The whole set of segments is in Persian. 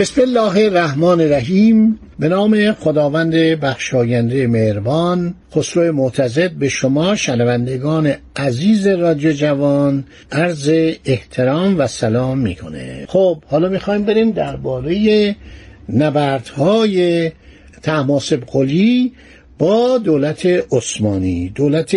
بسم الله الرحمن الرحیم. به نام خداوند بخشاینده مهربان خسرو معتزد به شما شنوندگان عزیز رادیو جوان عرض احترام و سلام می‌کنه. خب حالا می‌خوایم بریم درباره نبردهای تماسب قلی با دولت عثمانی. دولت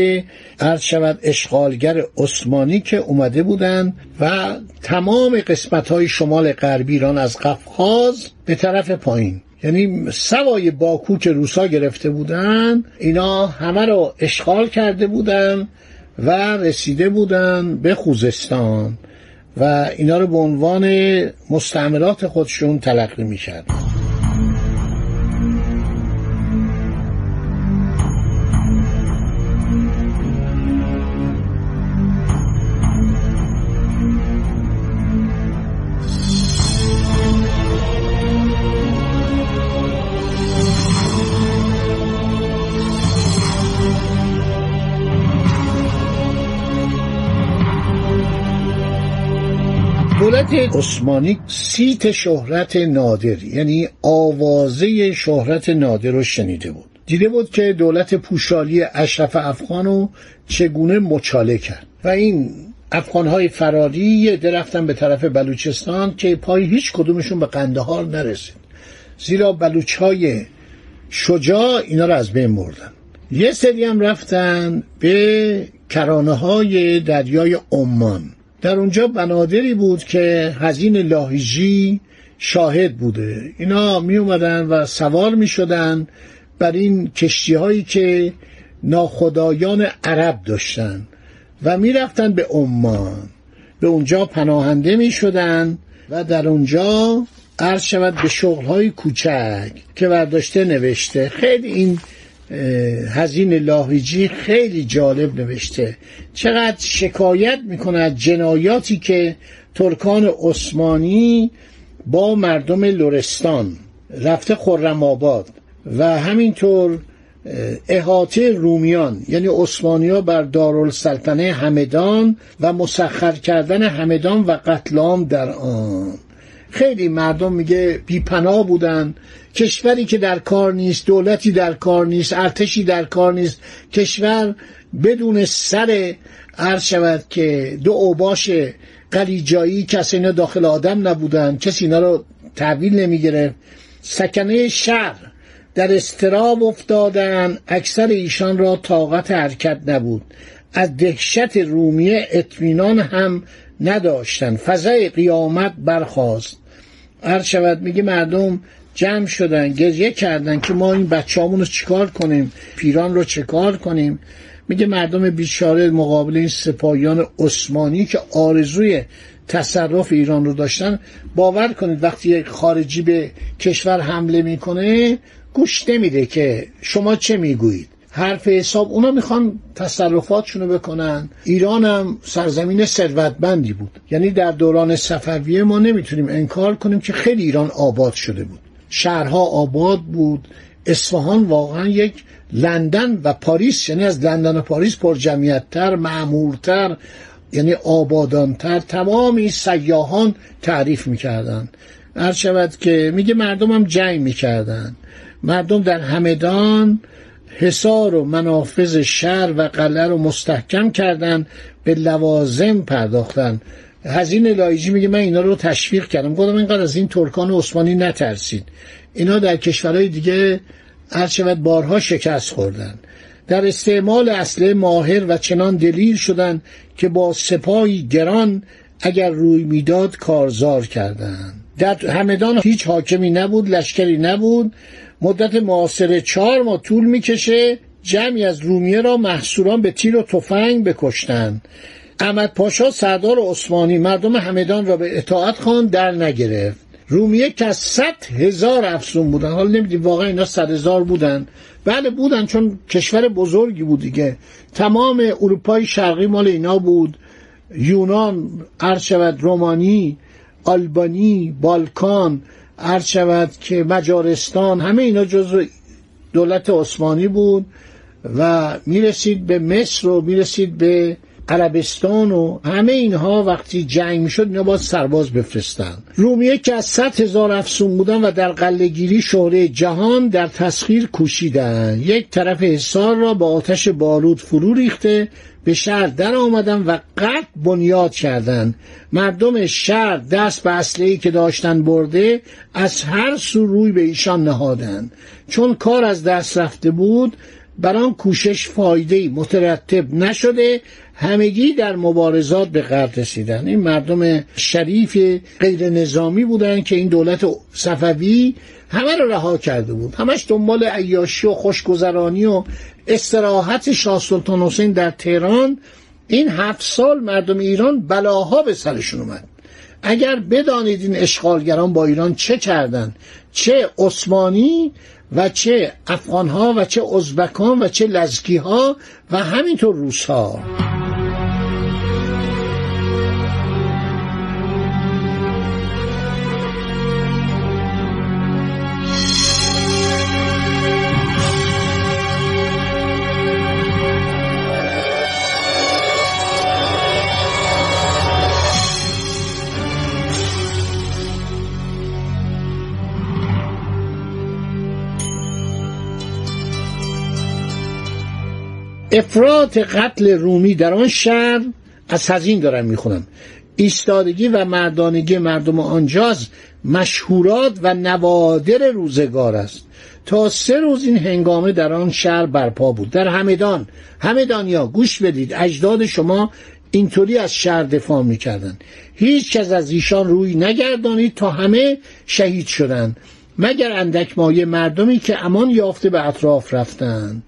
عرض شود اشغالگر عثمانی که اومده بودند و تمام قسمت های شمال غربی ایران از قفقاز به طرف پایین. یعنی سوای باکو که روسا گرفته بودن اینا همه رو اشغال کرده بودن و رسیده بودن به خوزستان و اینا رو به عنوان مستعمرات خودشون تلقی می‌کردن. دولت عثمانی سیت شهرت نادر یعنی آوازه شهرت نادر رو شنیده بود. دیده بود که دولت پوشالی اشرف افغان رو چگونه مچاله کرد. و این افغانهای فراری یه رفتن به طرف بلوچستان که پای هیچ کدومشون به قندهار نرسید. زیرا بلوچ های شجاع اینا رو از بین بردن. یه سری هم رفتن به کرانه های دریای عمان. در اونجا بنادری بود که هزین لاهیجی شاهد بوده. اینا می اومدن و سوار می شدن بر این کشتی هایی که ناخدایان عرب داشتن و می رفتن به عمان. به اونجا پناهنده می شدن و در اونجا عرض شود به شغل های کوچک که برداشته نوشته. خیلی این هزین لاهیجی خیلی جالب نوشته. چقدر شکایت می‌کنه از جنایاتی که ترکان عثمانی با مردم لرستان رفته خرم آباد و همینطور احاطه رومیان یعنی عثمانیا بر دارالسلطنه همدان و مسخر کردن همدان و قتل در آن. خیلی مردم میگه بیپناه بودن. کشوری که در کار نیست دولتی در کار نیست ارتشی در کار نیست. کشور بدون سر عرض شود که دو اوباش قلیجایی کسی اینا داخل آدم نبودن. کسی اینا رو تحویل نمی‌گرفت. سکنه شهر در استراب افتادن. اکثر ایشان را طاقت حرکت نبود. از دهشت رومیه اطمینان هم نداشتن. فضای قیامت برخواست عرض شود میگه مردم جمع شدن گریه کردن که ما این بچه رو چیکار کنیم؟ پیران رو چیکار کنیم؟ میگه مردم بیچاره مقابل این سپاهیان عثمانی که آرزوی تصرف ایران رو داشتن باور کنید وقتی خارجی به کشور حمله می‌کنه گوش نمیده که شما چه می‌گویید؟ حرف حساب اونا می‌خوان تصرفاتشونو بکنن. ایران هم سرزمین ثروتمندی بود. یعنی در دوران صفویه ما نمی‌تونیم انکار کنیم که خیلی ایران آباد شده بود. شهرها آباد بود. اصفهان واقعا یک لندن و پاریس یعنی از لندن و پاریس پر جمعیتتر معمورتر یعنی آبادانتر. تمام این سیاهان تعریف می‌کردن. هر شود که میگه مردم هم جنگ می‌کردن. مردم در همدان حصار و منافذ شهر و قلعه رو مستحکم کردن به لوازم پرداختن. هزین لایجی میگه من اینا رو تشویق کردم. گفتم اینقدر از این ترکان عثمانی نترسید. اینا در کشورهای دیگه هر شود بارها شکست خوردن. در استعمال اصله ماهر و چنان دلیل شدن که با سپاهی گران اگر روی می‌داد کارزار کردند در همدان هیچ حاکمی نبود لشکری نبود. مدت معاصره چهار ماه طول می‌کشه. جمعی از رومیه را محصوران به تیر و تفنگ بکشتند. احمد پاشا سردار عثمانی مردم همدان را به اطاعت خان در نگرفت. رومیه که از صد هزار افسون بودن حالا نمیدیم واقعا اینا صد هزار بودن بله بودن چون کشور بزرگی بود دیگه. تمام اروپای شرقی مال اینا بود. یونان عرض شود رومانی. آلبانی بالکان عرض شود که مجارستان همه اینا جزو دولت عثمانی بود و می‌رسید به مصر و می‌رسید به عربستان و همه اینها وقتی جنگ می‌شد اینا باید سرباز بفرستن. رومیه که از صد هزار افسون بودن و در قلهگیری شهره جهان در تسخیر کوشیدن. یک طرف حصار را با آتش بارود فرو ریخته به شهر در آمدن و قط بنیاد کردند مردم شهر دست به اسلحه‌ای که داشتن برده از هر سو روی به ایشان نهادند چون کار از دست رفته بود بر آن کوشش فایده مترتب نشده همگی در مبارزات به قرد رسیدن. این مردم شریف غیر نظامی بودن که این دولت صفوی همه رو رها کرده بود. همش دنبال عیاشی و خوشگذرانی و استراحت شاه سلطان حسین در تهران. این هفت سال مردم ایران بلاها به سرشون اومد. اگر بدانید این اشغالگران با ایران چه کردن چه عثمانی و چه افغانها و چه ازبکان و چه لزکی ها و همینطور روس ها افراط قتل رومی در آن شهر از هزین دارم می‌خونم ایستادگی و مردانگی مردم آنجاز مشهورات و نوادر روزگار است. تا سه روز این هنگامه در آن شهر برپا بود. در همدان همدانیا گوش بدید اجداد شما اینطوری از شهر دفاع می‌کردن هیچ کس از ایشان روی نگردانید تا همه شهید شدند. مگر اندک مایه مردمی که امان یافته به اطراف رفتند.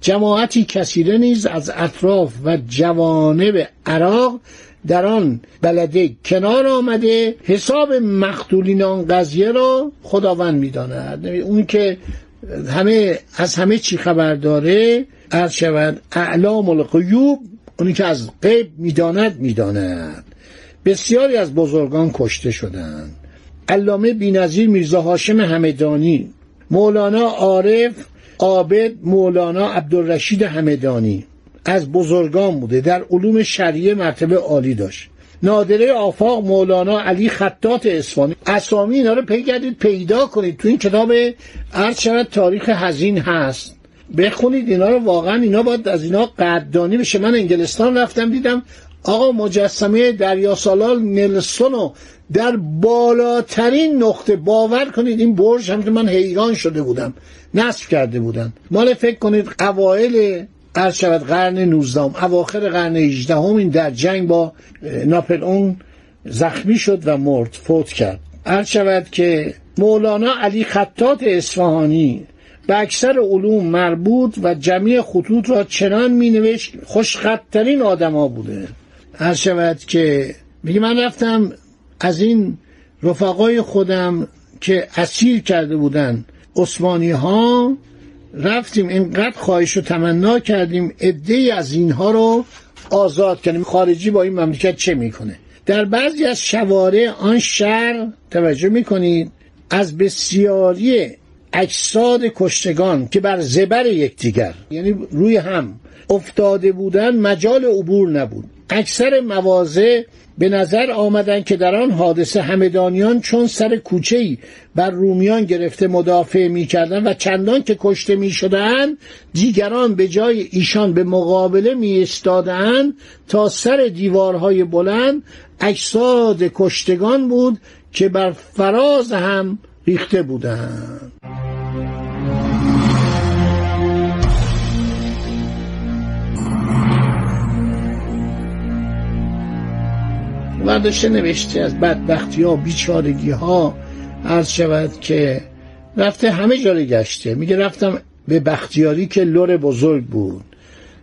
جماعتی کثیره نیز از اطراف و جوانب عراق در آن بلده کنار آمده حساب مقتولین آن قضیه را خداوند می‌داند. اون که همه از همه چی خبر داره عرض شود اعلام القیوب اونی که از غیب می‌داند می‌داند. بسیاری از بزرگان کشته شدند. علامه بینظیر میرزا هاشم همدانی مولانا عارف عابد مولانا عبدالرشید همدانی از بزرگان بوده. در علوم شریعه مرتبه عالی داشت. نادره آفاق مولانا علی خطات اسفانی اسامی اینا رو پیگردید پیدا کنید. تو این کتاب عرض تاریخ هزین هست. بخونید. اینا رو واقعا اینا باید از اینا قدردانی بشه. من انگلستان رفتم دیدم آقا مجسمه دریا سالال نلسون در بالاترین نقطه باور کنید. این برج هم که من حیران شده بودم. نصب کرده بودن مال فکر کنید قوایل عرض شود قرن 19 اواخر قرن 18 این در جنگ با ناپلئون زخمی شد و مرد فوت کرد. عرض شود که مولانا علی خطات اصفهانی به اکثر علوم مربوط و جمعی خطوط را چنان می نوشت خوشخطترین آدما بوده. هر شود که میگه من رفتم از این رفقای خودم که اسیر کرده بودن عثمانی ها رفتیم اینقدر خواهش و تمنا کردیم عده از اینها رو آزاد کنیم خارجی با این مملکت چه می‌کنه؟ در بعضی از شوارع آن شهر توجه می‌کنید از بسیاری اجساد کشتگان که بر زبر یکدیگر یعنی روی هم افتاده بودن مجال عبور نبود. اکثر مواضع به نظر آمدند که در آن حادثه همدانیان چون سر کوچه‌ای بر رومیان گرفته مدافع می‌کردند و چندان که کشته می‌شدند دیگران به جای ایشان به مقابله می تا سر دیوارهای بلند اجساد کشتگان بود که بر فراز هم ریخته بودند. برداشته نوشته از بدبختی ها بیچارگی ها عرض شود که رفته همه جا گشته. میگه رفتم به بختیاری که لور بزرگ بود.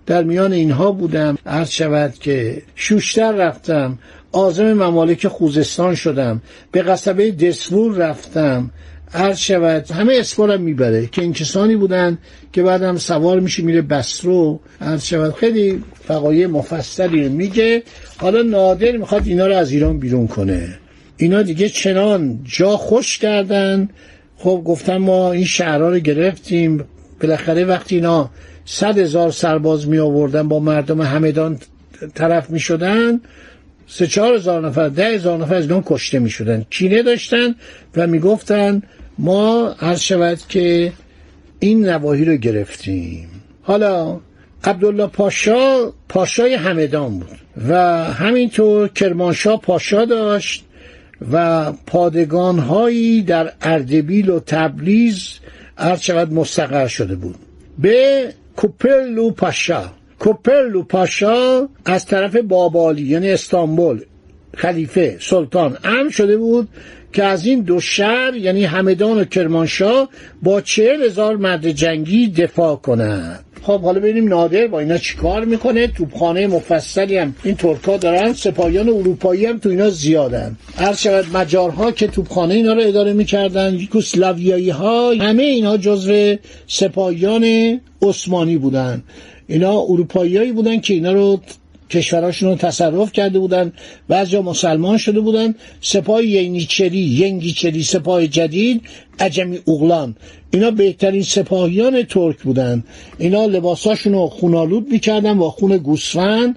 در میان اینها بودم. عرض شود که شوشتر رفتم. آزم ممالک خوزستان شدم. به قصبه دسفور رفتم. عرض شود. همه اسپارم می‌بره. که این کسانی بودن که بعدم سوار میشه میره بسرو عرض شود. خیلی فقایه مفصلی میگه. حالا نادر می‌خواد اینا رو از ایران بیرون کنه. اینا دیگه چنان جا خوش کردن. خب گفتم ما این شهرها رو گرفتیم. بالاخره وقتی اینا صد هزار سرباز می آوردن با مردم همدان طرف می شدن سه چهار هزار نفر ده هزار نفر از اون کشته می شدن کینه داشتن و می گفتن ما عرض شود که این نواحی رو گرفتیم. حالا عبدالله پاشا پاشای همدان بود و همینطور کرمانشاه پاشا داشت و پادگانهایی در اردبیل و تبریز عرض شود مستقر شده بود. به کوپرلو پاشا. کوپرلو پاشا از طرف بابالی یعنی استانبول خلیفه سلطان امر شده بود که از این دو شهر یعنی همدان و کرمانشاه با چهل هزار مرد جنگی دفاع کنند. خب حالا ببینیم نادر با اینا چیکار می‌کنه؟ توپخانه مفصلی هم این ترکا دارن سپاهیان اروپایی هم تو اینا زیادن. هر شود مجارها که توپخانه اینا رو اداره می‌کردن یوگسلاویایی ها همه اینا جزو سپاهیان عثمانی بودن. اینا اروپاییایی بودن که اینا رو کشوراشون رو تصرف کرده بودن. بعضی مسلمان شده بودن. سپاه ینیچری ینگیچری سپاه جدید عجمی اغلان. اینا بهترین سپاهیان ترک بودن. اینا لباساشون رو خونالود می‌کردن با خون گوسفند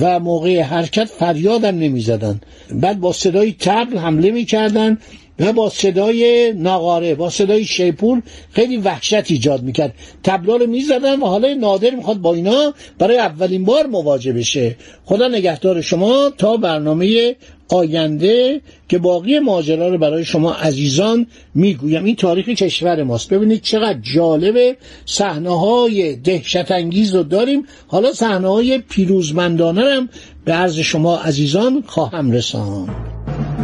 و موقع حرکت فریادم نمی‌زدن. بعد با صدای تبل حمله می‌کردن. و با صدای ناقاره با صدای شیپور خیلی وحشت ایجاد می‌کرد. تبلا رو می‌زدن و حالا نادر می‌خواد با اینا برای اولین بار مواجه بشه. خدا نگهدار شما تا برنامه آینده که باقی ماجرا رو برای شما عزیزان می‌گویم. این تاریخ کشور ماست. ببینید چقدر جالب صحنه های دهشت انگیز رو داریم. حالا صحنه های پیروزمندانه هم به عرض شما عزیزان خواهم رساند.